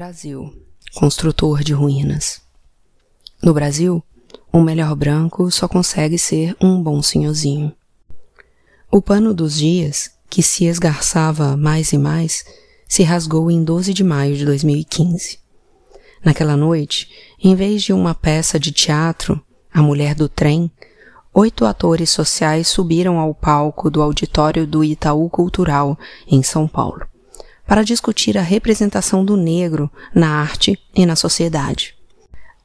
Brasil, construtor de ruínas. No Brasil, o melhor branco só consegue ser um bom senhorzinho. O pano dos dias, que se esgarçava mais e mais, se rasgou em 12 de maio de 2015. Naquela noite, em vez de uma peça de teatro, A Mulher do Trem, oito atores sociais subiram ao palco do auditório do Itaú Cultural, em São Paulo para discutir a representação do negro na arte e na sociedade.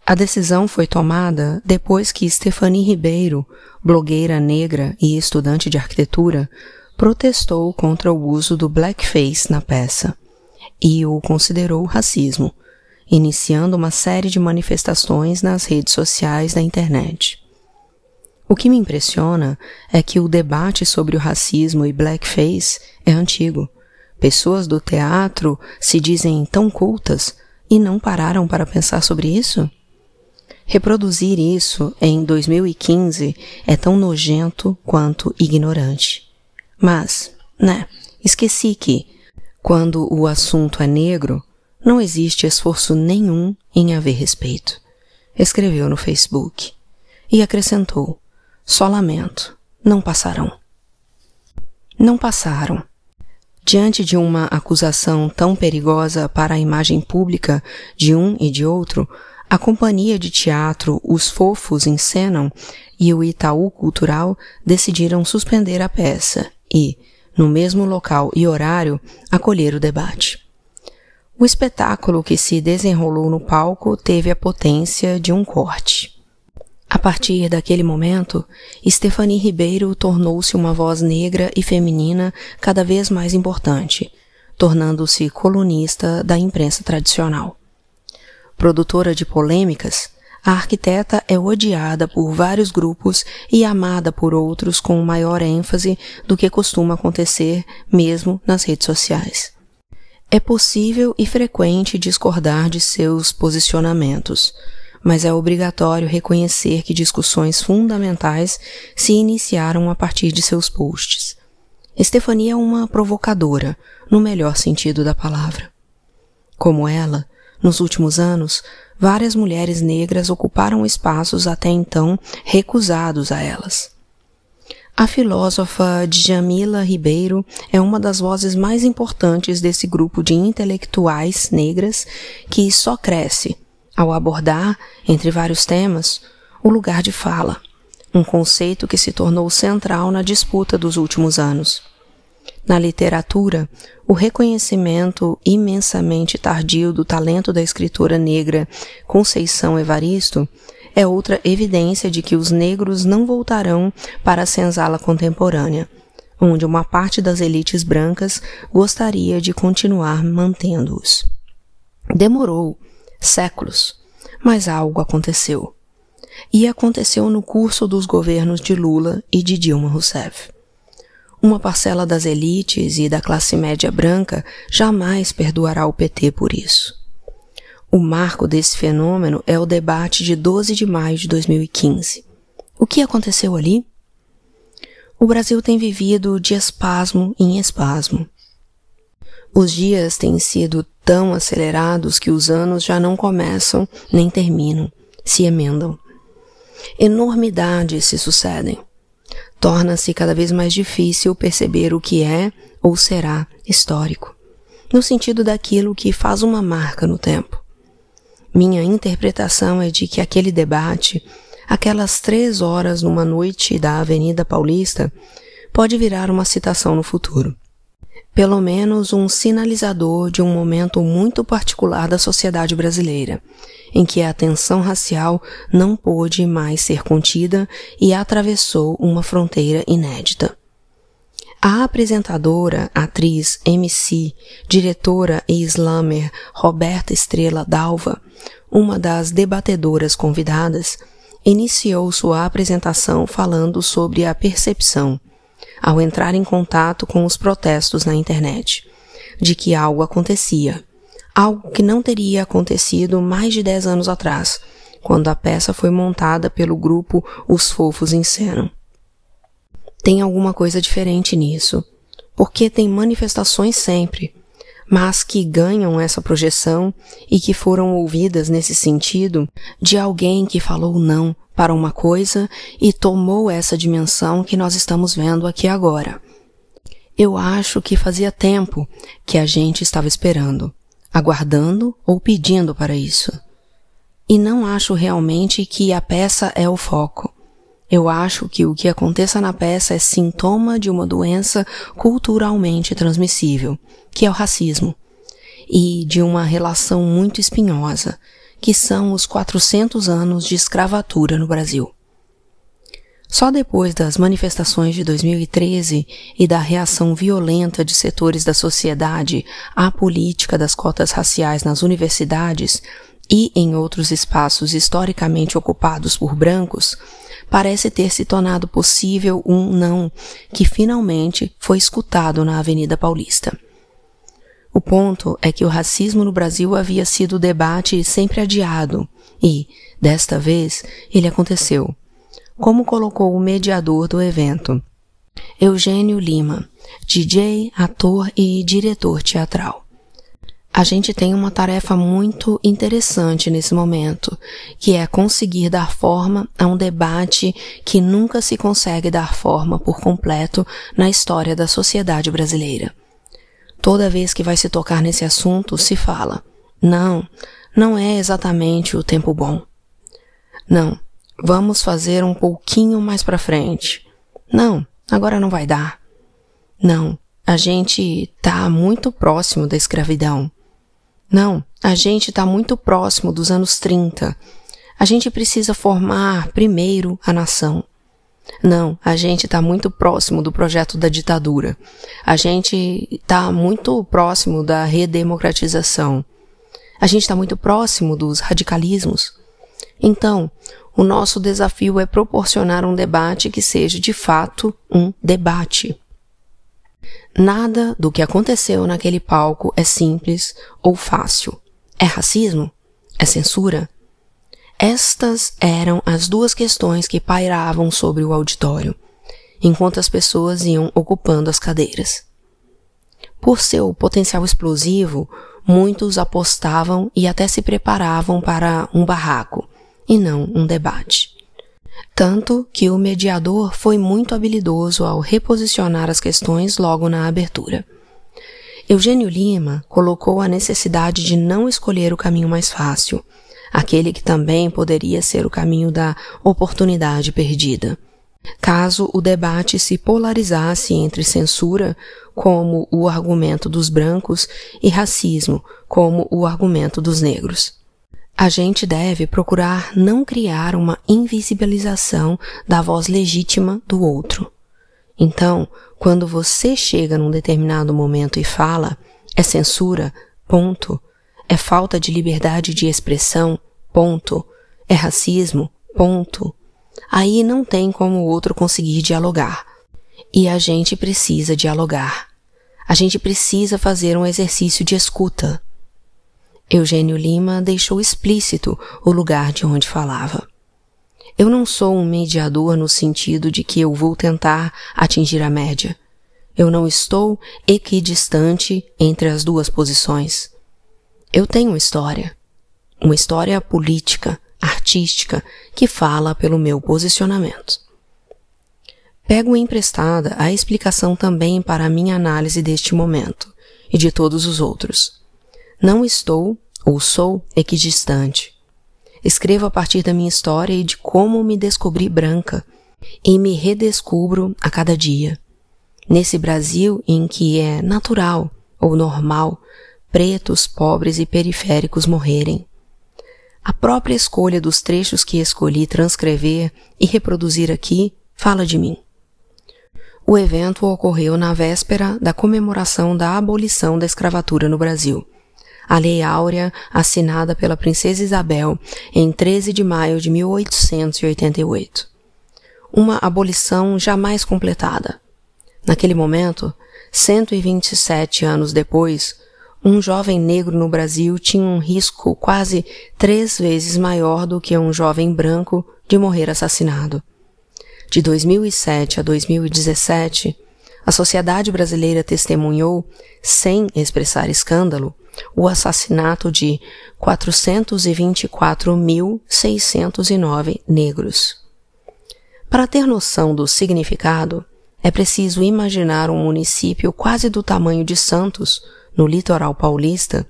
A decisão foi tomada depois que Stephanie Ribeiro, blogueira negra e estudante de arquitetura, protestou contra o uso do blackface na peça e o considerou racismo, iniciando uma série de manifestações nas redes sociais da internet. O que me impressiona é que o debate sobre o racismo e blackface é antigo Pessoas do teatro se dizem tão cultas e não pararam para pensar sobre isso? Reproduzir isso em 2015 é tão nojento quanto ignorante. Mas, né, esqueci que, quando o assunto é negro, não existe esforço nenhum em haver respeito. Escreveu no Facebook. E acrescentou: só lamento, não passarão. Não passaram. Diante de uma acusação tão perigosa para a imagem pública de um e de outro, a companhia de teatro Os Fofos Encenam e o Itaú Cultural decidiram suspender a peça e, no mesmo local e horário, acolher o debate. O espetáculo que se desenrolou no palco teve a potência de um corte. A partir daquele momento, Stephanie Ribeiro tornou-se uma voz negra e feminina cada vez mais importante, tornando-se colunista da imprensa tradicional. Produtora de polêmicas, a arquiteta é odiada por vários grupos e amada por outros com maior ênfase do que costuma acontecer mesmo nas redes sociais. É possível e frequente discordar de seus posicionamentos, mas é obrigatório reconhecer que discussões fundamentais se iniciaram a partir de seus posts. Estefania é uma provocadora, no melhor sentido da palavra. Como ela, nos últimos anos, várias mulheres negras ocuparam espaços até então recusados a elas. A filósofa Djamila Ribeiro é uma das vozes mais importantes desse grupo de intelectuais negras que só cresce ao abordar, entre vários temas, o lugar de fala, um conceito que se tornou central na disputa dos últimos anos. Na literatura, o reconhecimento imensamente tardio do talento da escritora negra Conceição Evaristo é outra evidência de que os negros não voltarão para a senzala contemporânea, onde uma parte das elites brancas gostaria de continuar mantendo-os. Demorou, séculos, mas algo aconteceu. E aconteceu no curso dos governos de Lula e de Dilma Rousseff. Uma parcela das elites e da classe média branca jamais perdoará o PT por isso. O marco desse fenômeno é o debate de 12 de maio de 2015. O que aconteceu ali? O Brasil tem vivido de espasmo em espasmo. Os dias têm sido tão acelerados que os anos já não começam nem terminam, se emendam. Enormidades se sucedem. Torna-se cada vez mais difícil perceber o que é ou será histórico, no sentido daquilo que faz uma marca no tempo. Minha interpretação é de que aquele debate, aquelas três horas numa noite da Avenida Paulista, pode virar uma citação no futuro pelo menos um sinalizador de um momento muito particular da sociedade brasileira, em que a tensão racial não pôde mais ser contida e atravessou uma fronteira inédita. A apresentadora, atriz, MC, diretora e slammer Roberta Estrela Dalva, uma das debatedoras convidadas, iniciou sua apresentação falando sobre a percepção ao entrar em contato com os protestos na internet, de que algo acontecia, algo que não teria acontecido mais de dez anos atrás, quando a peça foi montada pelo grupo Os Fofos Encenam. Tem alguma coisa diferente nisso, porque tem manifestações sempre, mas que ganham essa projeção e que foram ouvidas nesse sentido de alguém que falou não para uma coisa e tomou essa dimensão que nós estamos vendo aqui agora. Eu acho que fazia tempo que a gente estava esperando, aguardando ou pedindo para isso. E não acho realmente que a peça é o foco. Eu acho que o que aconteça na peça é sintoma de uma doença culturalmente transmissível, que é o racismo, e de uma relação muito espinhosa, que são os 400 anos de escravatura no Brasil. Só depois das manifestações de 2013 e da reação violenta de setores da sociedade à política das cotas raciais nas universidades e em outros espaços historicamente ocupados por brancos, parece ter se tornado possível um não que finalmente foi escutado na Avenida Paulista. O ponto é que o racismo no Brasil havia sido debate sempre adiado e, desta vez, ele aconteceu. Como colocou o mediador do evento, Eugênio Lima, DJ, ator e diretor teatral a gente tem uma tarefa muito interessante nesse momento, que é conseguir dar forma a um debate que nunca se consegue dar forma por completo na história da sociedade brasileira. Toda vez que vai se tocar nesse assunto, se fala: não, não é exatamente o tempo bom. Não, vamos fazer um pouquinho mais para frente. Não, agora não vai dar. Não, a gente tá muito próximo da escravidão. Não, a gente está muito próximo dos anos 30. A gente precisa formar primeiro a nação. Não, a gente está muito próximo do projeto da ditadura. A gente está muito próximo da redemocratização. A gente está muito próximo dos radicalismos. Então, o nosso desafio é proporcionar um debate que seja de fato um debate. Nada do que aconteceu naquele palco é simples ou fácil. É racismo? É censura? Estas eram as duas questões que pairavam sobre o auditório, enquanto as pessoas iam ocupando as cadeiras. Por seu potencial explosivo, muitos apostavam e até se preparavam para um barraco, e não um debate. Tanto que o mediador foi muito habilidoso ao reposicionar as questões logo na abertura. Eugênio Lima colocou a necessidade de não escolher o caminho mais fácil, aquele que também poderia ser o caminho da oportunidade perdida. Caso o debate se polarizasse entre censura, como o argumento dos brancos, e racismo, como o argumento dos negros. A gente deve procurar não criar uma invisibilização da voz legítima do outro. Então, quando você chega num determinado momento e fala, é censura, ponto, é falta de liberdade de expressão, ponto, é racismo, ponto. Aí não tem como o outro conseguir dialogar. E a gente precisa dialogar. A gente precisa fazer um exercício de escuta. Eugênio Lima deixou explícito o lugar de onde falava. Eu não sou um mediador no sentido de que eu vou tentar atingir a média. Eu não estou equidistante entre as duas posições. Eu tenho história. Uma história política, artística, que fala pelo meu posicionamento. Pego emprestada a explicação também para a minha análise deste momento e de todos os outros. Não estou, ou sou, equidistante. Escrevo a partir da minha história e de como me descobri branca, e me redescubro a cada dia. Nesse Brasil em que é natural ou normal pretos, pobres e periféricos morrerem. A própria escolha dos trechos que escolhi transcrever e reproduzir aqui fala de mim. O evento ocorreu na véspera da comemoração da abolição da escravatura no Brasil a Lei Áurea, assinada pela Princesa Isabel em 13 de maio de 1888. Uma abolição jamais completada. Naquele momento, 127 anos depois, um jovem negro no Brasil tinha um risco quase três vezes maior do que um jovem branco de morrer assassinado. De 2007 a 2017, a sociedade brasileira testemunhou, sem expressar escândalo, o assassinato de 424.609 negros. Para ter noção do significado, é preciso imaginar um município quase do tamanho de Santos, no litoral paulista,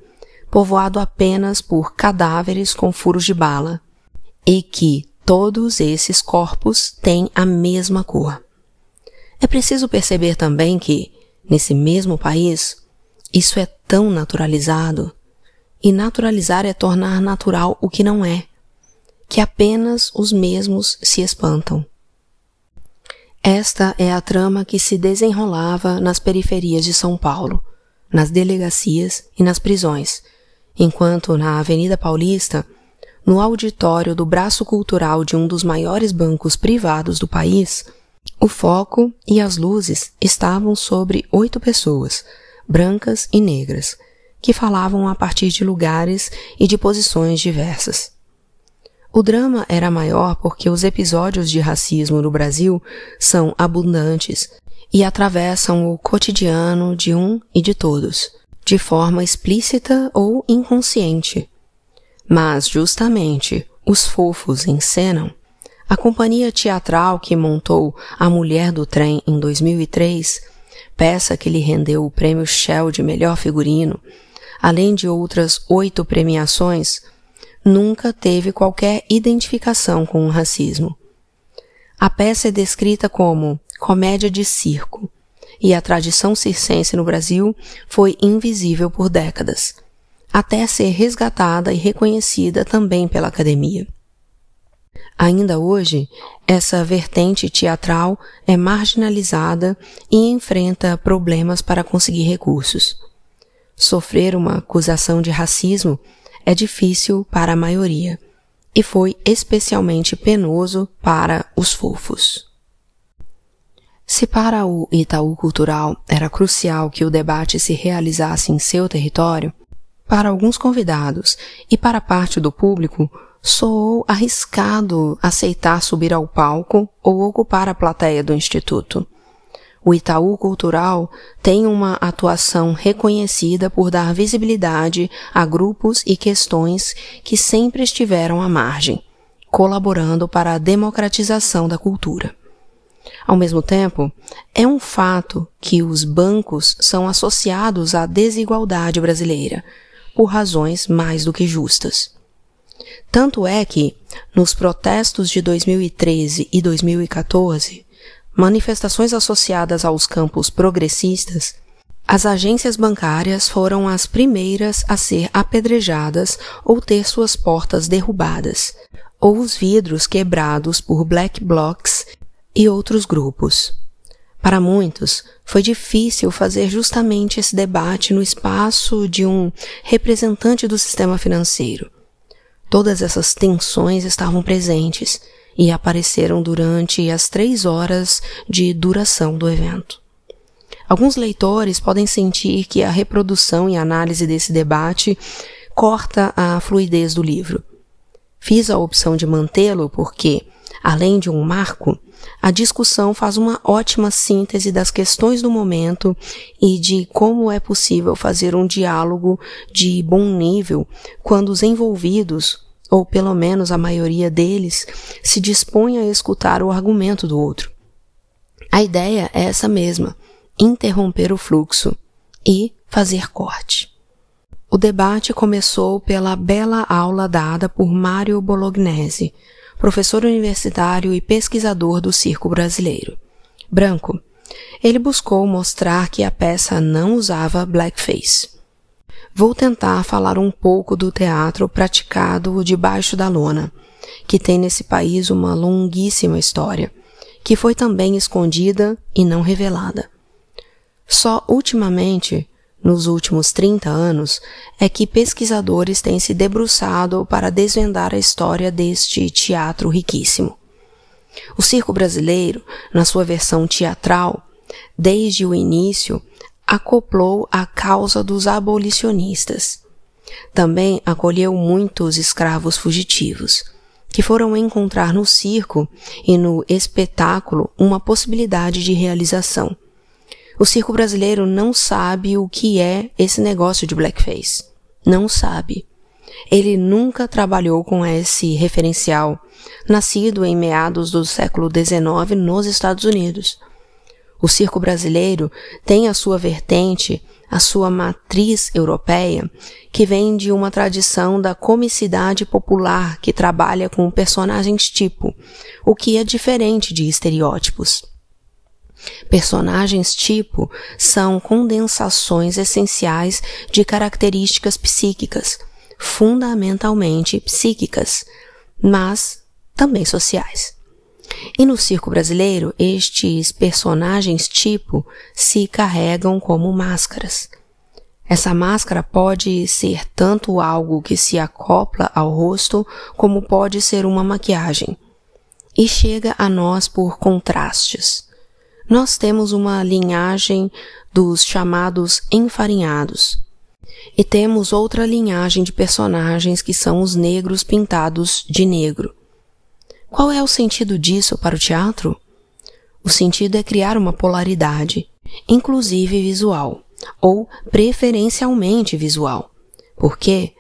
povoado apenas por cadáveres com furos de bala, e que todos esses corpos têm a mesma cor. É preciso perceber também que, nesse mesmo país, isso é tão naturalizado, e naturalizar é tornar natural o que não é, que apenas os mesmos se espantam. Esta é a trama que se desenrolava nas periferias de São Paulo, nas delegacias e nas prisões, enquanto na Avenida Paulista, no auditório do braço cultural de um dos maiores bancos privados do país, o foco e as luzes estavam sobre oito pessoas, brancas e negras, que falavam a partir de lugares e de posições diversas. O drama era maior porque os episódios de racismo no Brasil são abundantes e atravessam o cotidiano de um e de todos, de forma explícita ou inconsciente. Mas, justamente, os fofos encenam. A companhia teatral que montou A Mulher do Trem em 2003, peça que lhe rendeu o prêmio Shell de melhor figurino, além de outras oito premiações, nunca teve qualquer identificação com o racismo. A peça é descrita como comédia de circo, e a tradição circense no Brasil foi invisível por décadas, até ser resgatada e reconhecida também pela academia. Ainda hoje, essa vertente teatral é marginalizada e enfrenta problemas para conseguir recursos. Sofrer uma acusação de racismo é difícil para a maioria e foi especialmente penoso para os fofos. Se para o Itaú Cultural era crucial que o debate se realizasse em seu território, para alguns convidados e para parte do público, soou arriscado aceitar subir ao palco ou ocupar a plateia do Instituto. O Itaú Cultural tem uma atuação reconhecida por dar visibilidade a grupos e questões que sempre estiveram à margem, colaborando para a democratização da cultura. Ao mesmo tempo, é um fato que os bancos são associados à desigualdade brasileira, por razões mais do que justas. Tanto é que, nos protestos de 2013 e 2014, manifestações associadas aos campos progressistas, as agências bancárias foram as primeiras a ser apedrejadas ou ter suas portas derrubadas, ou os vidros quebrados por black blocs e outros grupos. Para muitos, foi difícil fazer justamente esse debate no espaço de um representante do sistema financeiro. Todas essas tensões estavam presentes e apareceram durante as três horas de duração do evento. Alguns leitores podem sentir que a reprodução e análise desse debate corta a fluidez do livro. Fiz a opção de mantê-lo porque, além de um marco, a discussão faz uma ótima síntese das questões do momento e de como é possível fazer um diálogo de bom nível quando os envolvidos ou pelo menos a maioria deles, se dispõe a escutar o argumento do outro. A ideia é essa mesma: interromper o fluxo e fazer corte. O debate começou pela bela aula dada por Mário Bolognese, professor universitário e pesquisador do circo brasileiro. Branco. Ele buscou mostrar que a peça não usava blackface vou tentar falar um pouco do teatro praticado debaixo da lona, que tem nesse país uma longuíssima história, que foi também escondida e não revelada. Só ultimamente, nos últimos 30 anos, é que pesquisadores têm se debruçado para desvendar a história deste teatro riquíssimo. O circo brasileiro, na sua versão teatral, desde o início, acoplou a causa dos abolicionistas. Também acolheu muitos escravos fugitivos, que foram encontrar no circo e no espetáculo uma possibilidade de realização. O circo brasileiro não sabe o que é esse negócio de blackface. Não sabe. Ele nunca trabalhou com esse referencial, nascido em meados do século XIX nos Estados Unidos. O circo brasileiro tem a sua vertente, a sua matriz europeia, que vem de uma tradição da comicidade popular que trabalha com personagens tipo, o que é diferente de estereótipos. Personagens tipo são condensações essenciais de características psíquicas, fundamentalmente psíquicas, mas também sociais. E no circo brasileiro, estes personagens tipo se carregam como máscaras. Essa máscara pode ser tanto algo que se acopla ao rosto, como pode ser uma maquiagem. E chega a nós por contrastes. Nós temos uma linhagem dos chamados enfarinhados, e temos outra linhagem de personagens que são os negros pintados de negro. Qual é o sentido disso para o teatro? O sentido é criar uma polaridade, inclusive visual, ou preferencialmente visual. Porque,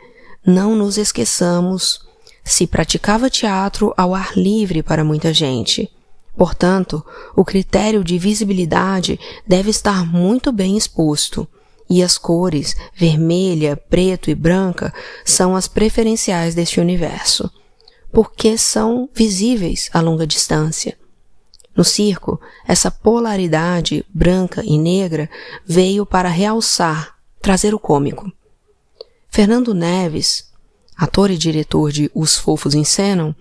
não nos esqueçamos, se praticava teatro ao ar livre para muita gente. Portanto, o critério de visibilidade deve estar muito bem exposto e as cores vermelha, preto e branca são as preferenciais deste universo, porque são visíveis a longa distância. No circo, essa polaridade branca e negra veio para realçar, trazer o cômico. Fernando Neves, ator e diretor de Os Fofos Encenam,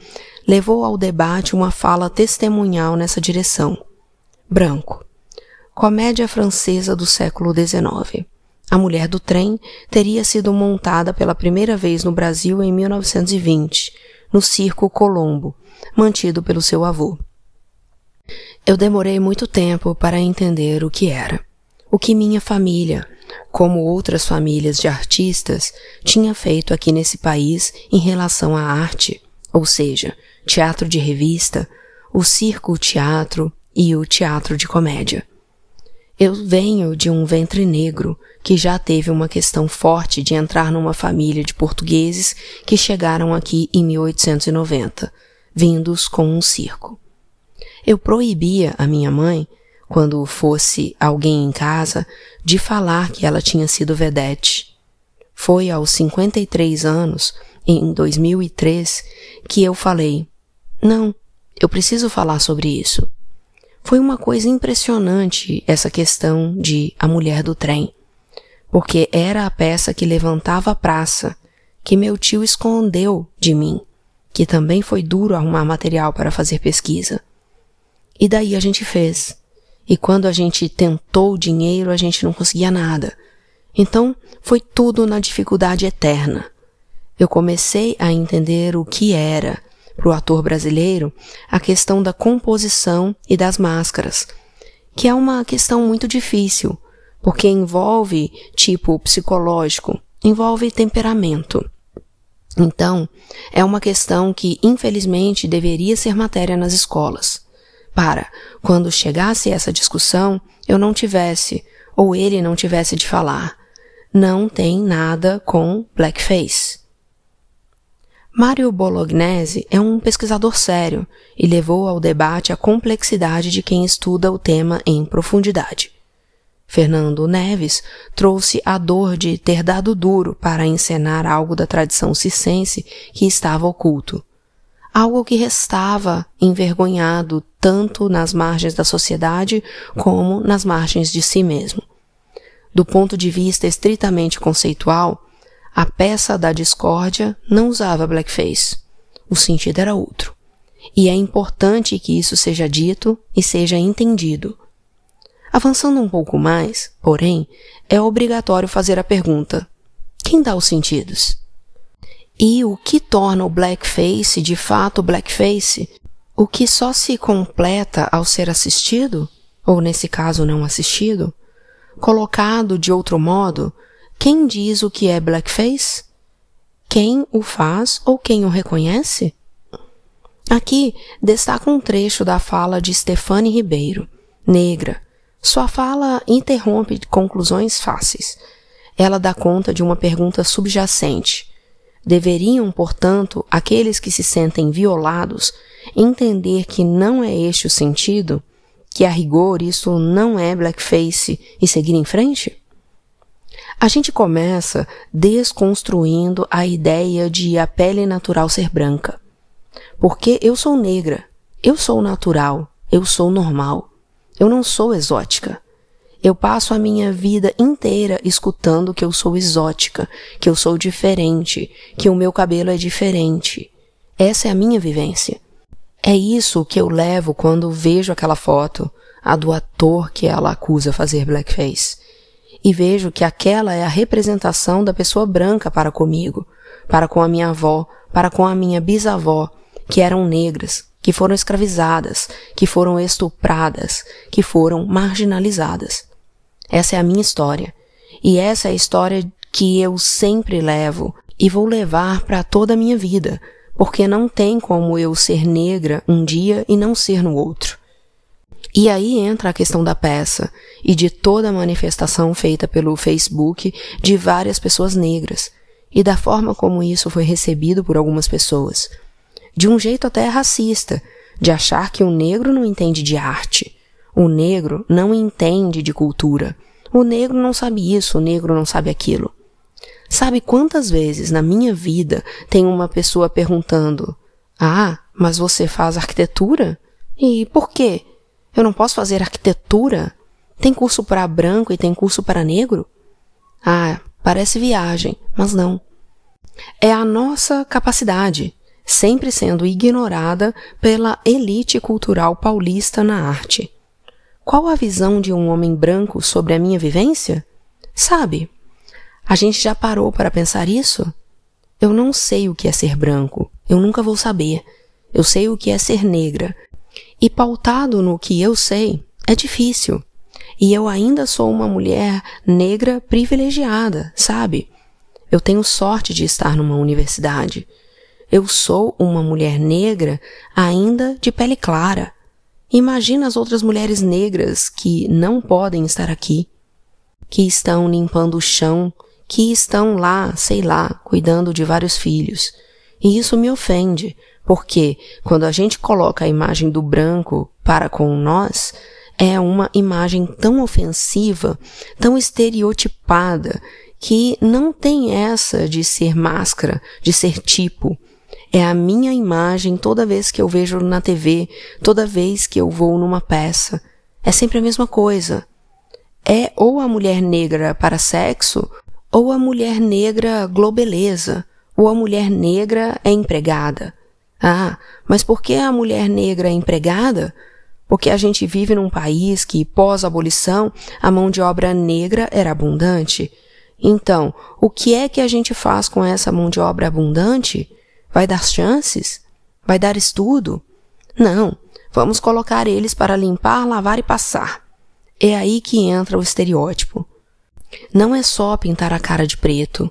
levou ao debate uma fala testemunhal nessa direção. Branco. Comédia francesa do século XIX. A Mulher do Trem teria sido montada pela primeira vez no Brasil em 1920, no Circo Colombo, mantido pelo seu avô. Eu demorei muito tempo para entender o que era. O que minha família, como outras famílias de artistas, tinha feito aqui nesse país em relação à arte, ou seja, teatro de revista, o circo-teatro e o teatro de comédia. Eu venho de um ventre negro que já teve uma questão forte de entrar numa família de portugueses que chegaram aqui em 1890, vindos com um circo. Eu proibia a minha mãe, quando fosse alguém em casa, de falar que ela tinha sido vedete. Foi aos 53 anos, em 2003, que eu falei: Não, eu preciso falar sobre isso. Foi uma coisa impressionante essa questão de A Mulher do Trem, porque era a peça que levantava a praça, que meu tio escondeu de mim, que também foi duro arrumar material para fazer pesquisa. E daí a gente fez. E quando a gente tentou dinheiro, a gente não conseguia nada. Então, foi tudo na dificuldade eterna. Eu comecei a entender o que era para o ator brasileiro a questão da composição e das máscaras, que é uma questão muito difícil, porque envolve tipo psicológico, envolve temperamento. Então, é uma questão que infelizmente deveria ser matéria nas escolas, para, quando chegasse essa discussão, eu não tivesse, ou ele não tivesse de falar. Não tem nada com blackface. Mário Bolognese é um pesquisador sério e levou ao debate a complexidade de quem estuda o tema em profundidade. Fernando Neves trouxe a dor de ter dado duro para encenar algo da tradição circense que estava oculto. Algo que restava envergonhado tanto nas margens da sociedade como nas margens de si mesmo. Do ponto de vista estritamente conceitual, a peça da discórdia não usava blackface. O sentido era outro. E é importante que isso seja dito e seja entendido. Avançando um pouco mais, porém, é obrigatório fazer a pergunta: quem dá os sentidos? E o que torna o blackface de fato blackface? O que só se completa ao ser assistido, ou nesse caso não assistido? Colocado de outro modo, quem diz o que é blackface? Quem o faz ou quem o reconhece? Aqui destaca um trecho da fala de Stefane Ribeiro, negra, Sua fala interrompe conclusões fáceis. Ela dá conta de uma pergunta subjacente. Deveriam, portanto, aqueles que se sentem violados entender que não é este o sentido? Que a rigor isso não é blackface e seguir em frente? A gente começa desconstruindo a ideia de a pele natural ser branca. Porque eu sou negra, eu sou natural, eu sou normal. Eu não sou exótica. Eu passo a minha vida inteira escutando que eu sou exótica, que eu sou diferente, que o meu cabelo é diferente. Essa é a minha vivência. É isso que eu levo quando vejo aquela foto, a do ator que ela acusa fazer blackface. E vejo que aquela é a representação da pessoa branca para comigo, para com a minha avó, para com a minha bisavó, que eram negras, que foram escravizadas, que foram estupradas, que foram marginalizadas. Essa é a minha história. E essa é a história que eu sempre levo e vou levar para toda a minha vida, porque não tem como eu ser negra um dia e não ser no outro. E aí entra a questão da peça e de toda a manifestação feita pelo Facebook de várias pessoas negras e da forma como isso foi recebido por algumas pessoas de um jeito até racista, de achar que o negro não entende de arte. O negro não entende de cultura. O negro não sabe isso, o negro não sabe aquilo. Sabe quantas vezes na minha vida tem uma pessoa perguntando: Ah, mas você faz arquitetura? E por quê? Eu não posso fazer arquitetura? Tem curso para branco e tem curso para negro? Ah, parece viagem, mas não. É a nossa capacidade sempre sendo ignorada pela elite cultural paulista na arte. Qual a visão de um homem branco sobre a minha vivência? Sabe, a gente já parou para pensar isso? Eu não sei o que é ser branco, eu nunca vou saber. Eu sei o que é ser negra. E pautado no que eu sei, é difícil. E eu ainda sou uma mulher negra privilegiada, sabe? Eu tenho sorte de estar numa universidade. Eu sou uma mulher negra ainda de pele clara. Imagina as outras mulheres negras que não podem estar aqui, que estão limpando o chão, que estão lá, sei lá, cuidando de vários filhos. E isso me ofende, porque quando a gente coloca a imagem do branco para com nós, é uma imagem tão ofensiva, tão estereotipada, que não tem essa de ser máscara, de ser tipo. É a minha imagem toda vez que eu vejo na TV, toda vez que eu vou numa peça. É sempre a mesma coisa. É ou a mulher negra para sexo, ou a mulher negra globeleza, ou a mulher negra é empregada. Ah, mas por que a mulher negra é empregada? Porque a gente vive num país que, pós-abolição, a mão de obra negra era abundante. Então, o que é que a gente faz com essa mão de obra abundante? Vai dar chances? Vai dar estudo? Não, vamos colocar eles para limpar, lavar e passar. É aí que entra o estereótipo. Não é só pintar a cara de preto.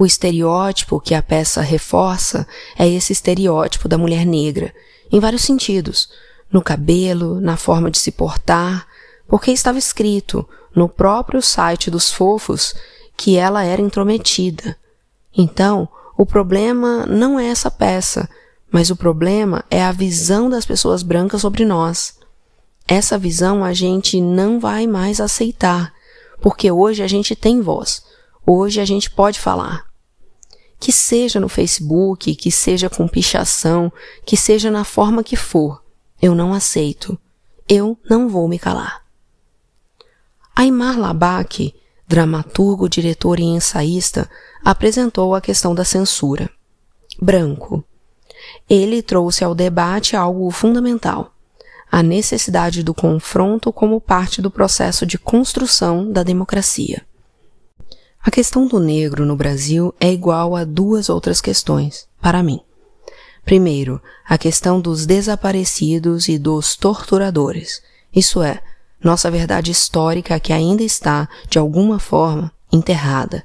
O estereótipo que a peça reforça é esse estereótipo da mulher negra, em vários sentidos, no cabelo, na forma de se portar, porque estava escrito no próprio site dos fofos que ela era intrometida. Então, o problema não é essa peça, mas o problema é a visão das pessoas brancas sobre nós. Essa visão a gente não vai mais aceitar, porque hoje a gente tem voz, hoje a gente pode falar. Que seja no Facebook, que seja com pichação, que seja na forma que for, eu não aceito. Eu não vou me calar. Aymar Labak, dramaturgo, diretor e ensaísta, apresentou a questão da censura. Branco. Ele trouxe ao debate algo fundamental: a necessidade do confronto como parte do processo de construção da democracia. A questão do negro no Brasil é igual a duas outras questões, para mim. Primeiro, a questão dos desaparecidos e dos torturadores, isso é, nossa verdade histórica que ainda está, de alguma forma, enterrada,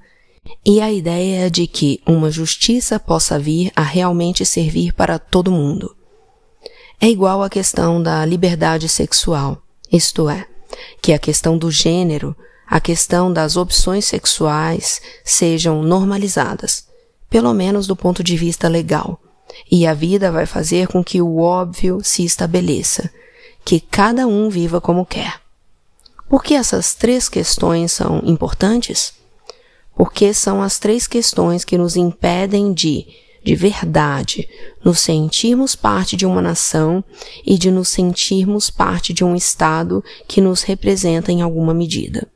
e a ideia de que uma justiça possa vir a realmente servir para todo mundo. É igual à questão da liberdade sexual, isto é, que a questão do gênero, a questão das opções sexuais sejam normalizadas, pelo menos do ponto de vista legal. E a vida vai fazer com que o óbvio se estabeleça, que cada um viva como quer. Por que essas três questões são importantes? Porque são as três questões que nos impedem de, de verdade, nos sentirmos parte de uma nação e de nos sentirmos parte de um Estado que nos representa em alguma medida.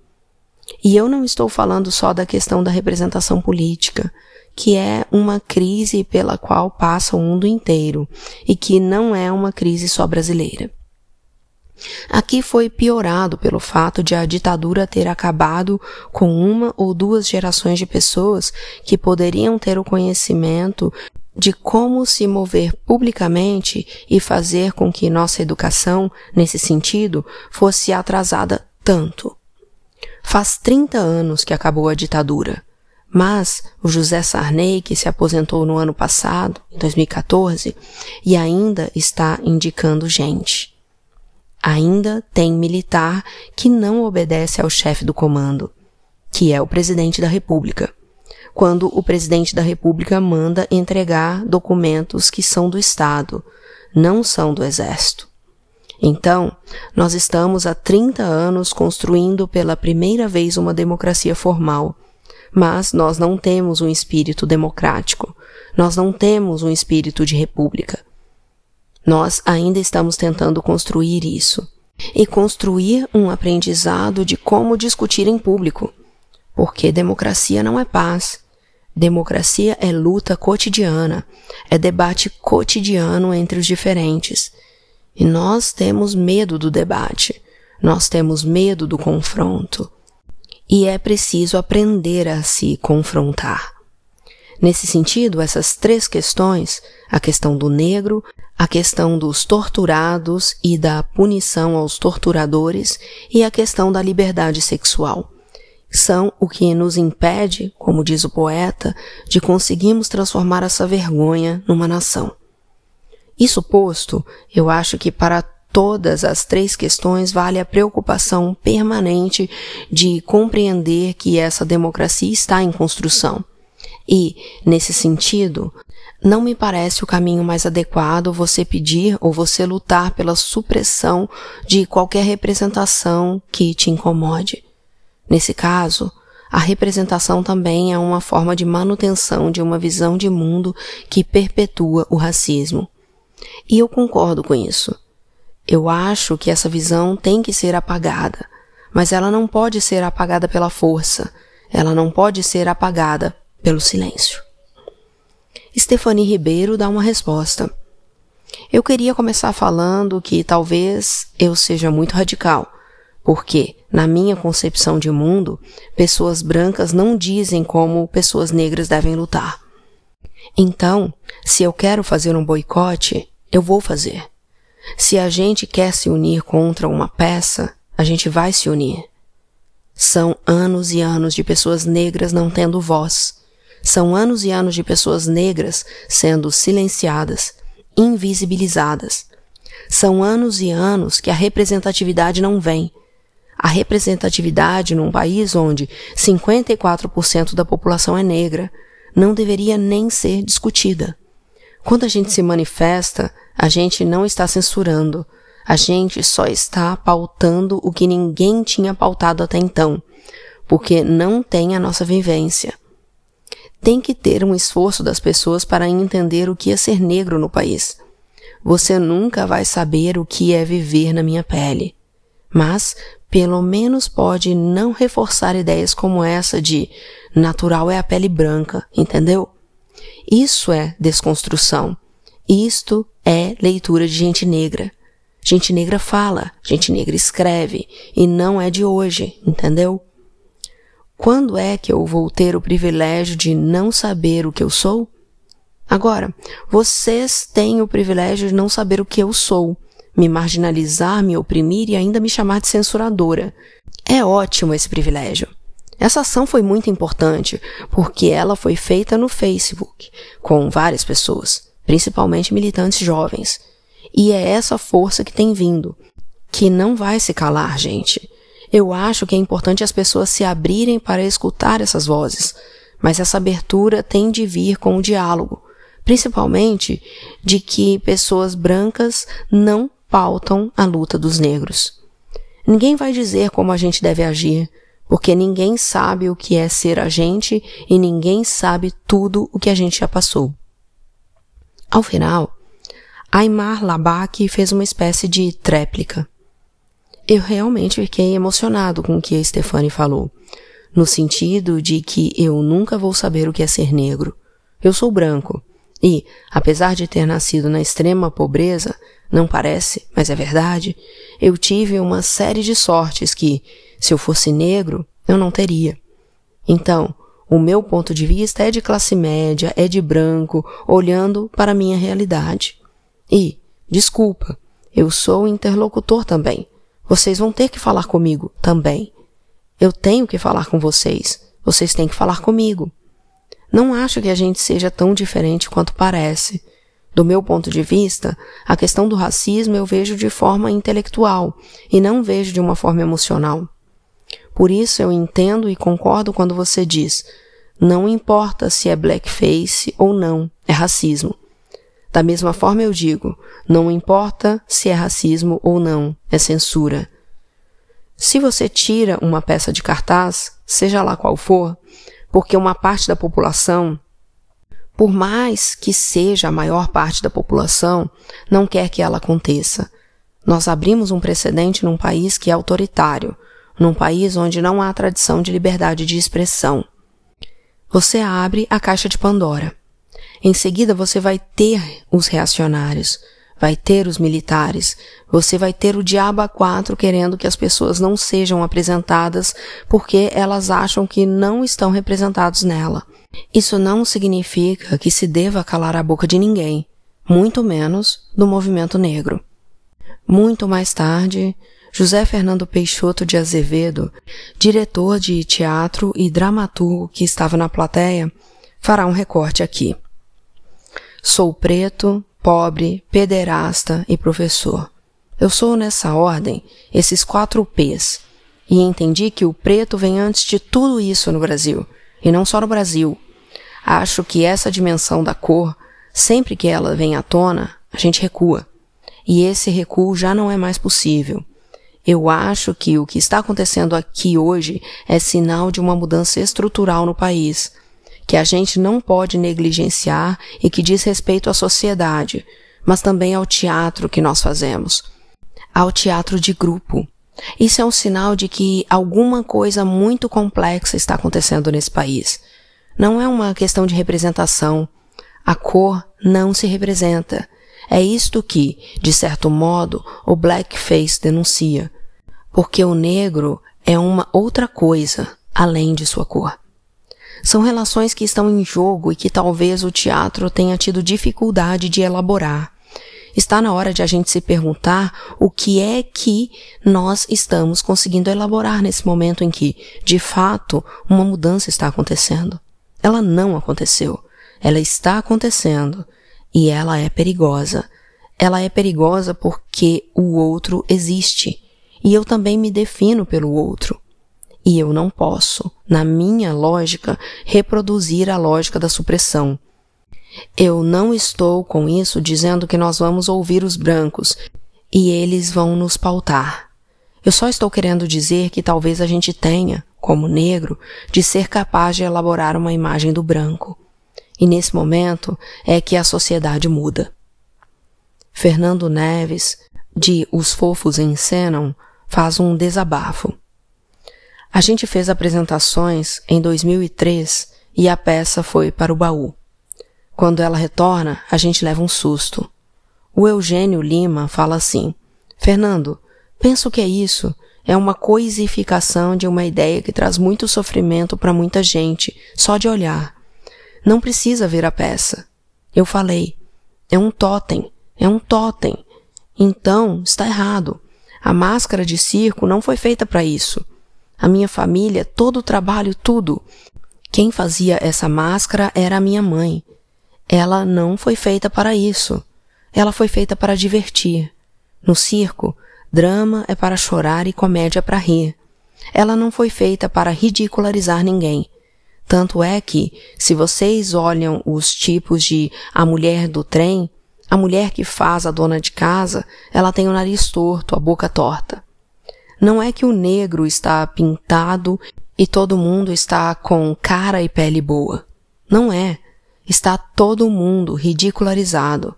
E eu não estou falando só da questão da representação política, que é uma crise pela qual passa o mundo inteiro e que não é uma crise só brasileira. Aqui foi piorado pelo fato de a ditadura ter acabado com uma ou duas gerações de pessoas que poderiam ter o conhecimento de como se mover publicamente e fazer com que nossa educação, nesse sentido, fosse atrasada tanto. Faz 30 anos que acabou a ditadura, mas o José Sarney, que se aposentou no ano passado, em 2014, e ainda está indicando gente. Ainda tem militar que não obedece ao chefe do comando, que é o presidente da República, quando o presidente da República manda entregar documentos que são do Estado, não são do Exército. Então, nós estamos há 30 anos construindo pela primeira vez uma democracia formal, mas nós não temos um espírito democrático, nós não temos um espírito de república. Nós ainda estamos tentando construir isso e construir um aprendizado de como discutir em público, porque democracia não é paz. Democracia é luta cotidiana, é debate cotidiano entre os diferentes. E nós temos medo do debate, nós temos medo do confronto. E é preciso aprender a se confrontar. Nesse sentido, essas três questões, a questão do negro, a questão dos torturados e da punição aos torturadores e a questão da liberdade sexual. São o que nos impede, como diz o poeta, de conseguirmos transformar essa vergonha numa nação. Isso posto, eu acho que para todas as três questões vale a preocupação permanente de compreender que essa democracia está em construção. E, nesse sentido, não me parece o caminho mais adequado você pedir ou você lutar pela supressão de qualquer representação que te incomode. Nesse caso, a representação também é uma forma de manutenção de uma visão de mundo que perpetua o racismo. E eu concordo com isso. Eu acho que essa visão tem que ser apagada, mas ela não pode ser apagada pela força, ela não pode ser apagada pelo silêncio. Stephanie Ribeiro dá uma resposta. Eu queria começar falando que talvez eu seja muito radical, porque, na minha concepção de mundo, pessoas brancas não dizem como pessoas negras devem lutar. Então, se eu quero fazer um boicote, eu vou fazer. Se a gente quer se unir contra uma peça, a gente vai se unir. São anos e anos de pessoas negras não tendo voz, são anos e anos de pessoas negras sendo silenciadas, invisibilizadas. São anos e anos que a representatividade não vem. A representatividade num país onde 54% da população é negra não deveria nem ser discutida. Quando a gente se manifesta, a gente não está censurando, a gente só está pautando o que ninguém tinha pautado até então, porque não tem a nossa vivência. Tem que ter um esforço das pessoas para entender o que é ser negro no país. Você nunca vai saber o que é viver na minha pele. Mas, pelo menos pode não reforçar ideias como essa de natural é a pele branca, entendeu? Isso é desconstrução. Isto é leitura de gente negra. Gente negra fala, gente negra escreve, e não é de hoje, entendeu? Quando é que eu vou ter o privilégio de não saber o que eu sou? Agora, vocês têm o privilégio de não saber o que eu sou, me marginalizar, me oprimir e ainda me chamar de censuradora. É ótimo esse privilégio. Essa ação foi muito importante porque ela foi feita no Facebook, com várias pessoas, principalmente militantes jovens. E é essa força que tem vindo, que não vai se calar, gente Eu acho que é importante as pessoas se abrirem para escutar essas vozes, mas essa abertura tem de vir com o diálogo, principalmente de que pessoas brancas não pautam a luta dos negros. Ninguém vai dizer como a gente deve agir, porque ninguém sabe o que é ser a gente e ninguém sabe tudo o que a gente já passou. Ao final, Aymar Labak fez uma espécie de tréplica. Eu realmente fiquei emocionado com o que a Stefani falou, no sentido de que eu nunca vou saber o que é ser negro. Eu sou branco, e, apesar de ter nascido na extrema pobreza, não parece, mas é verdade, eu tive uma série de sortes que, se eu fosse negro, eu não teria. Então, o meu ponto de vista é de classe média, é de branco, olhando para a minha realidade. E, desculpa, eu sou interlocutor também. Vocês vão ter que falar comigo também. Eu tenho que falar com vocês. Vocês têm que falar comigo. Não acho que a gente seja tão diferente quanto parece. Do meu ponto de vista, a questão do racismo eu vejo de forma intelectual e não vejo de uma forma emocional. Por isso eu entendo e concordo quando você diz: não importa se é blackface ou não, é racismo. Da mesma forma eu digo: não importa se é racismo ou não, é censura. Se você tira uma peça de cartaz, seja lá qual for, porque uma parte da população, por mais que seja a maior parte da população, não quer que ela aconteça. Nós abrimos um precedente num país que é autoritário, num país onde não há tradição de liberdade de expressão. Você abre a caixa de Pandora. Em seguida, você vai ter os reacionários, vai ter os militares, você vai ter o diabo a quatro querendo que as pessoas não sejam apresentadas porque elas acham que não estão representados nela. Isso não significa que se deva calar a boca de ninguém, muito menos do movimento negro. Muito mais tarde, José Fernando Peixoto de Azevedo, diretor de teatro e dramaturgo que estava na plateia, fará um recorte aqui. Sou preto, pobre, pederasta e professor. Eu sou nessa ordem esses quatro P's e entendi que o preto vem antes de tudo isso no Brasil, e não só no Brasil. Acho que essa dimensão da cor, sempre que ela vem à tona, a gente recua. E esse recuo já não é mais possível. Eu acho que o que está acontecendo aqui hoje é sinal de uma mudança estrutural no país, que a gente não pode negligenciar e que diz respeito à sociedade, mas também ao teatro que nós fazemos, ao teatro de grupo. Isso é um sinal de que alguma coisa muito complexa está acontecendo nesse país. Não é uma questão de representação. A cor não se representa. É isto que, de certo modo, o blackface denuncia. Porque o negro é uma outra coisa além de sua cor. São relações que estão em jogo e que talvez o teatro tenha tido dificuldade de elaborar. Está na hora de a gente se perguntar o que é que nós estamos conseguindo elaborar nesse momento em que, de fato, uma mudança está acontecendo. Ela não aconteceu. Ela está acontecendo. E ela é perigosa. Ela é perigosa porque o outro existe. E eu também me defino pelo outro. E eu não posso, na minha lógica, reproduzir a lógica da supressão. Eu não estou com isso dizendo que nós vamos ouvir os brancos e eles vão nos pautar. Eu só estou querendo dizer que talvez a gente tenha, como negro, de ser capaz de elaborar uma imagem do branco. E nesse momento é que a sociedade muda. Fernando Neves, de Os Fofos Encenam, faz um desabafo. A gente fez apresentações em 2003 e a peça foi para o baú. Quando ela retorna, a gente leva um susto. O Eugênio Lima fala assim: Fernando, penso que é isso. É uma coisificação de uma ideia que traz muito sofrimento para muita gente, só de olhar. Não precisa ver a peça. Eu falei: é um totem, é um totem. Então, está errado. A máscara de circo não foi feita para isso a minha família, todo o trabalho, tudo. Quem fazia essa máscara era a minha mãe. Ela não foi feita para isso. Ela foi feita para divertir. No circo, drama é para chorar e comédia para rir. Ela não foi feita para ridicularizar ninguém. Tanto é que, se vocês olham os tipos de a mulher do trem, a mulher que faz a dona de casa, ela tem o nariz torto, a boca torta. Não é que o negro está pintado e todo mundo está com cara e pele boa. Não é. Está todo mundo ridicularizado,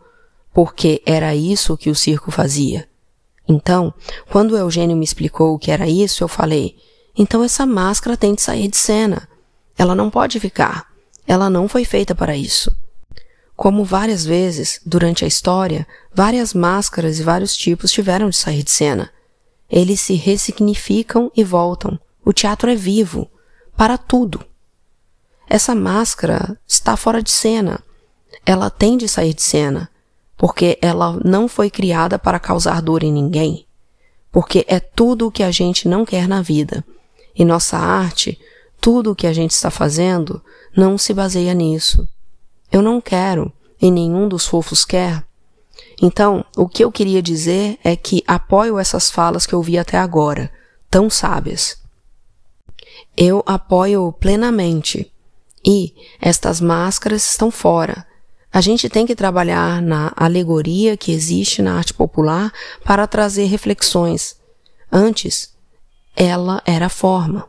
porque era isso que o circo fazia. Então, quando Eugênio me explicou o que era isso, eu falei: então essa máscara tem de sair de cena. Ela não pode ficar. Ela não foi feita para isso. Como várias vezes, durante a história, várias máscaras e vários tipos tiveram de sair de cena. Eles se ressignificam e voltam. O teatro é vivo, para tudo. Essa máscara está fora de cena. Ela tem de sair de cena, porque ela não foi criada para causar dor em ninguém. Porque é tudo o que a gente não quer na vida. E nossa arte, tudo o que a gente está fazendo, não se baseia nisso. Eu não quero, e nenhum dos fofos quer. Então, o que eu queria dizer é que apoio essas falas que eu vi até agora, tão sábias. Eu apoio plenamente. E estas máscaras estão fora. A gente tem que trabalhar na alegoria que existe na arte popular para trazer reflexões. Antes, ela era forma.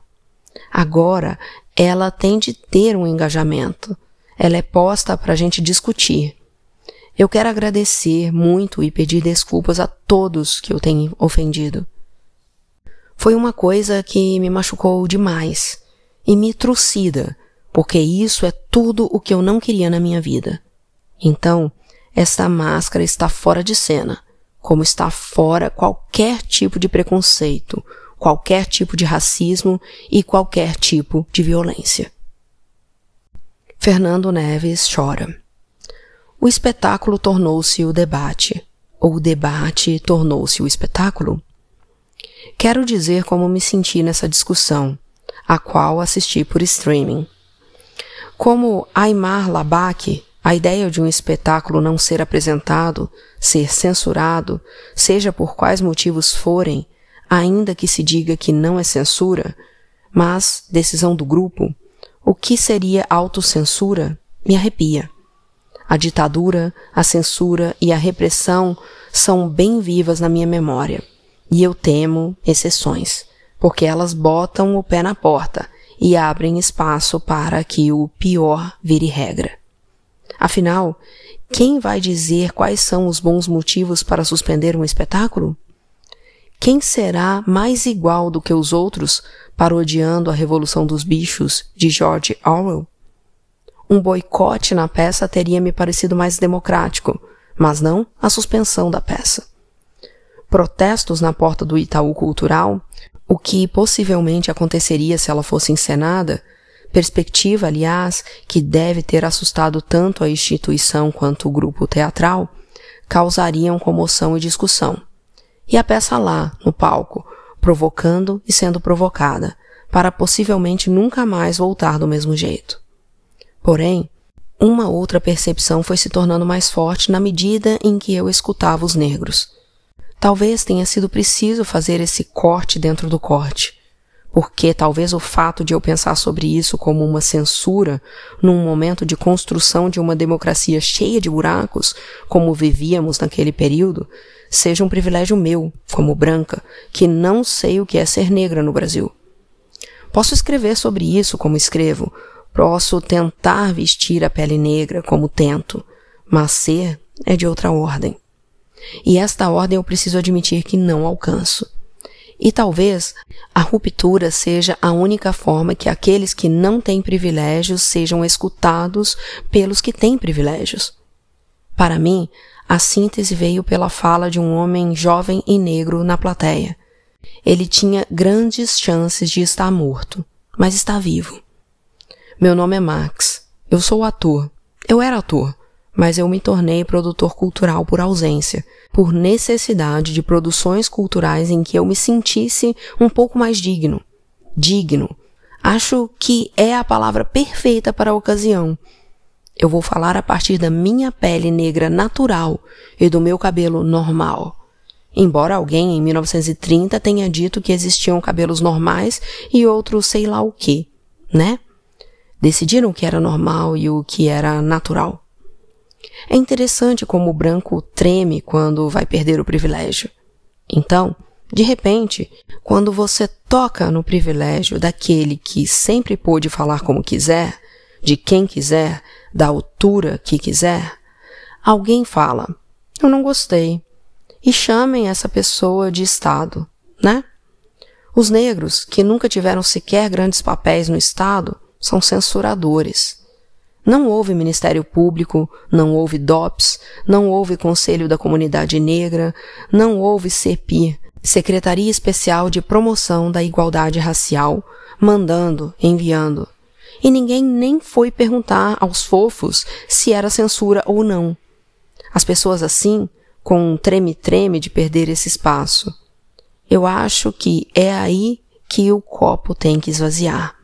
Agora, ela tem de ter um engajamento. Ela é posta para a gente discutir. Eu quero agradecer muito e pedir desculpas a todos que eu tenho ofendido. Foi uma coisa que me machucou demais e me trucida, porque isso é tudo o que eu não queria na minha vida. Então, esta máscara está fora de cena, como está fora qualquer tipo de preconceito, qualquer tipo de racismo e qualquer tipo de violência. Fernando Neves chora. O espetáculo tornou-se o debate, ou o debate tornou-se o espetáculo? Quero dizer como me senti nessa discussão, a qual assisti por streaming. Como Aymar Labak, a ideia de um espetáculo não ser apresentado, ser censurado, seja por quais motivos forem, ainda que se diga que não é censura, mas decisão do grupo, o que seria autocensura me arrepia. A ditadura, a censura e a repressão são bem vivas na minha memória, e eu temo exceções, porque elas botam o pé na porta e abrem espaço para que o pior vire regra. Afinal, quem vai dizer quais são os bons motivos para suspender um espetáculo? Quem será mais igual do que os outros, parodiando a Revolução dos Bichos de George Orwell? Um boicote na peça teria me parecido mais democrático, mas não a suspensão da peça. Protestos na porta do Itaú Cultural, o que possivelmente aconteceria se ela fosse encenada, perspectiva, aliás, que deve ter assustado tanto a instituição quanto o grupo teatral, causariam comoção e discussão e a peça lá, no palco, provocando e sendo provocada, para possivelmente nunca mais voltar do mesmo jeito. Porém, uma outra percepção foi se tornando mais forte na medida em que eu escutava os negros. Talvez tenha sido preciso fazer esse corte dentro do corte, porque talvez o fato de eu pensar sobre isso como uma censura, num momento de construção de uma democracia cheia de buracos, como vivíamos naquele período, seja um privilégio meu, como branca, que não sei o que é ser negra no Brasil. Posso escrever sobre isso como escrevo, posso tentar vestir a pele negra como tento, mas ser é de outra ordem. E esta ordem eu preciso admitir que não alcanço. E talvez a ruptura seja a única forma que aqueles que não têm privilégios sejam escutados pelos que têm privilégios. Para mim, a síntese veio pela fala de um homem jovem e negro na plateia. Ele tinha grandes chances de estar morto, mas está vivo. Meu nome é Max. Eu sou ator. Eu era ator, mas eu me tornei produtor cultural por ausência, por necessidade de produções culturais em que eu me sentisse um pouco mais digno. Digno. Acho que é a palavra perfeita para a ocasião eu vou falar a partir da minha pele negra natural e do meu cabelo normal. embora alguém em 1930 tenha dito que existiam cabelos normais e outros sei lá o que, né? Decidiram o que era normal e o que era natural. É interessante como o branco treme quando vai perder o privilégio. Então, de repente, quando você toca no privilégio daquele que sempre pôde falar como quiser, de quem quiser, da altura que quiser, alguém fala: Eu não gostei. E chamem essa pessoa de Estado, né? Os negros, que nunca tiveram sequer grandes papéis no Estado, são censuradores. Não houve Ministério Público, não houve DOPS, não houve Conselho da Comunidade Negra, não houve CEPI, Secretaria Especial de Promoção da Igualdade Racial, mandando, enviando. E ninguém nem foi perguntar aos fofos se era censura ou não. As pessoas assim, com um treme-treme de perder esse espaço. Eu acho que é aí que o copo tem que esvaziar.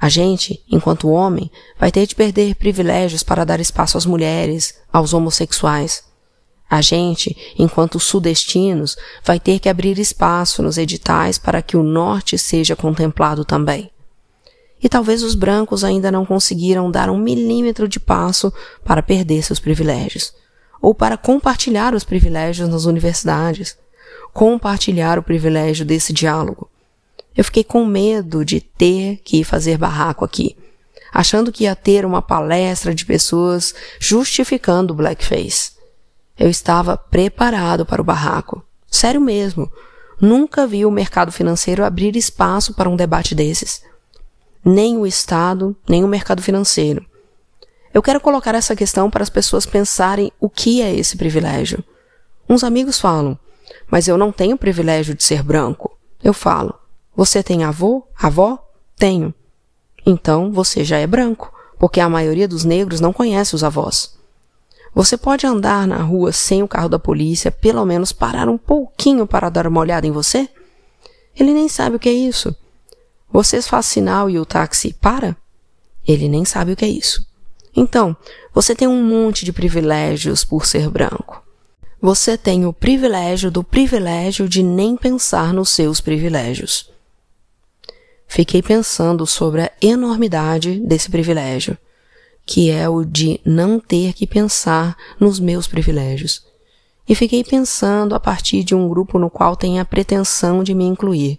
A gente, enquanto homem, vai ter de perder privilégios para dar espaço às mulheres, aos homossexuais. A gente, enquanto sudestinos, vai ter que abrir espaço nos editais para que o norte seja contemplado também. E talvez os brancos ainda não conseguiram dar um milímetro de passo para perder seus privilégios, ou para compartilhar os privilégios nas universidades, compartilhar o privilégio desse diálogo. Eu fiquei com medo de ter que fazer barraco aqui, achando que ia ter uma palestra de pessoas justificando o blackface. Eu estava preparado para o barraco. Sério mesmo. Nunca vi o mercado financeiro abrir espaço para um debate desses. Nem o Estado, nem o mercado financeiro. Eu quero colocar essa questão para as pessoas pensarem o que é esse privilégio. Uns amigos falam, mas eu não tenho privilégio de ser branco. Eu falo, você tem avô? Avó? Tenho. Então você já é branco, porque a maioria dos negros não conhece os avós. Você pode andar na rua sem o carro da polícia, pelo menos parar um pouquinho para dar uma olhada em você? Ele nem sabe o que é isso. Você faz sinal e o táxi para? Ele nem sabe o que é isso. Então, você tem um monte de privilégios por ser branco. Você tem o privilégio do privilégio de nem pensar nos seus privilégios. Fiquei pensando sobre a enormidade desse privilégio que é o de não ter que pensar nos meus privilégios. E fiquei pensando a partir de um grupo no qual tem a pretensão de me incluir,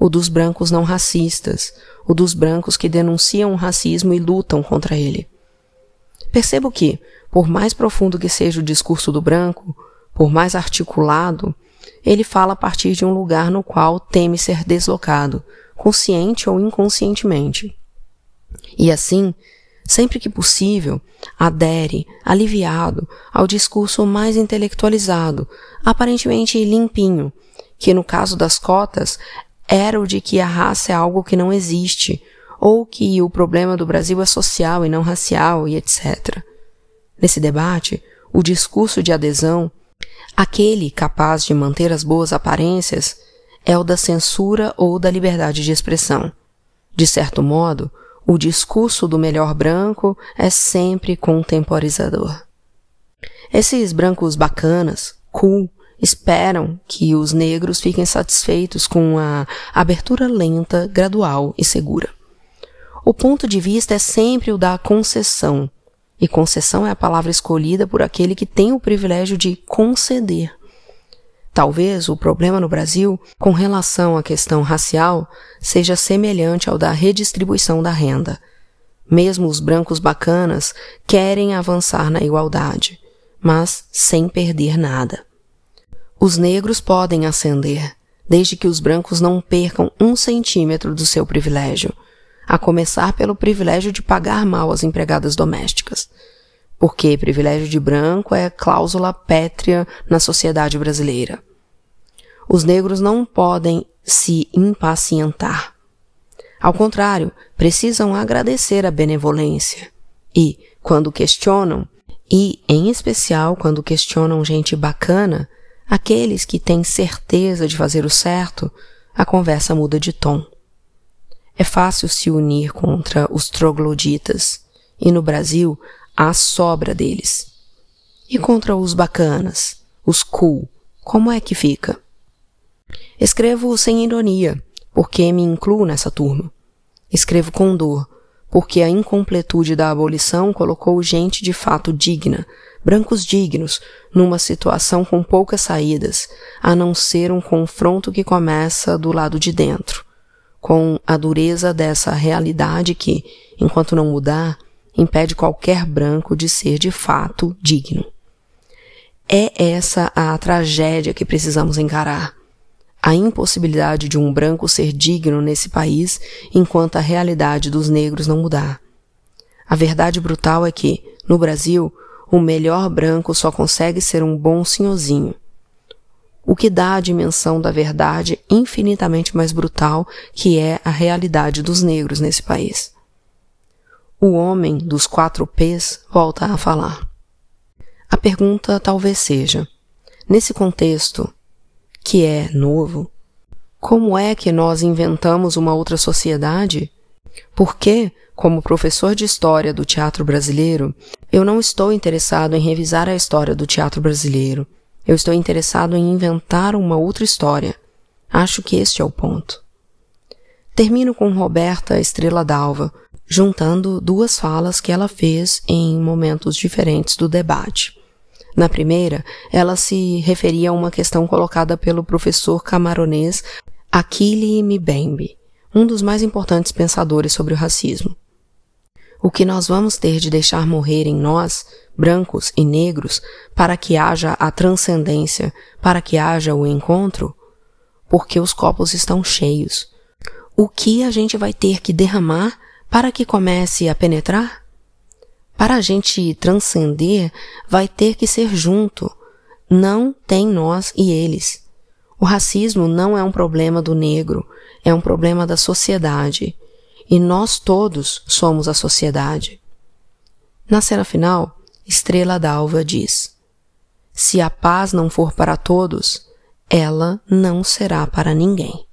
o dos brancos não racistas, o dos brancos que denunciam o racismo e lutam contra ele. Percebo que, por mais profundo que seja o discurso do branco, por mais articulado, ele fala a partir de um lugar no qual teme ser deslocado, consciente ou inconscientemente. E assim, sempre que possível, adere, aliviado, ao discurso mais intelectualizado, aparentemente limpinho, que no caso das cotas era o de que a raça é algo que não existe, ou que o problema do Brasil é social e não racial e etc. Nesse debate, o discurso de adesão, aquele capaz de manter as boas aparências, é o da censura ou da liberdade de expressão. De certo modo, o discurso do melhor branco é sempre contemporizador. Esses brancos bacanas, cool, esperam que os negros fiquem satisfeitos com a abertura lenta, gradual e segura. O ponto de vista é sempre o da concessão, e concessão é a palavra escolhida por aquele que tem o privilégio de conceder. Talvez o problema no Brasil, com relação à questão racial, seja semelhante ao da redistribuição da renda. Mesmo os brancos bacanas querem avançar na igualdade, mas sem perder nada. Os negros podem ascender, desde que os brancos não percam um centímetro do seu privilégio, a começar pelo privilégio de pagar mal as empregadas domésticas porque privilégio de branco é cláusula pétrea na sociedade brasileira. Os negros não podem se impacientar. Ao contrário, precisam agradecer a benevolência. E, quando questionam, e em especial quando questionam gente bacana, aqueles que têm certeza de fazer o certo, a conversa muda de tom. É fácil se unir contra os trogloditas, e no Brasil há sobra deles. E contra os bacanas, os cool, como é que fica? Escrevo sem ironia, porque me incluo nessa turma. Escrevo com dor, porque a incompletude da abolição colocou gente de fato digna, brancos dignos, numa situação com poucas saídas, a não ser um confronto que começa do lado de dentro, com a dureza dessa realidade que, enquanto não mudar, impede qualquer branco de ser de fato digno. É essa a tragédia que precisamos encarar. A impossibilidade de um branco ser digno nesse país enquanto a realidade dos negros não mudar. A verdade brutal é que, no Brasil, o melhor branco só consegue ser um bom senhorzinho. O que dá a dimensão da verdade infinitamente mais brutal que é a realidade dos negros nesse país. O homem dos quatro P's volta a falar. A pergunta talvez seja: nesse contexto, que é novo, como é que nós inventamos uma outra sociedade? Por que, como professor de história do teatro brasileiro, eu não estou interessado em revisar a história do teatro brasileiro. Eu estou interessado em inventar uma outra história. Acho que este é o ponto. Termino com Roberta Estrela d'Alva, juntando duas falas que ela fez em momentos diferentes do debate. Na primeira, ela se referia a uma questão colocada pelo professor camaronês Akili Mbembe, um dos mais importantes pensadores sobre o racismo. O que nós vamos ter de deixar morrer em nós, brancos e negros, para que haja a transcendência, para que haja o encontro? Porque os copos estão cheios. O que a gente vai ter que derramar para que comece a penetrar? Para a gente transcender, vai ter que ser junto. Não tem nós e eles. O racismo não é um problema do negro, é um problema da sociedade. E nós todos somos a sociedade. Na cena final, Estrela d'Alva diz: Se a paz não for para todos, ela não será para ninguém.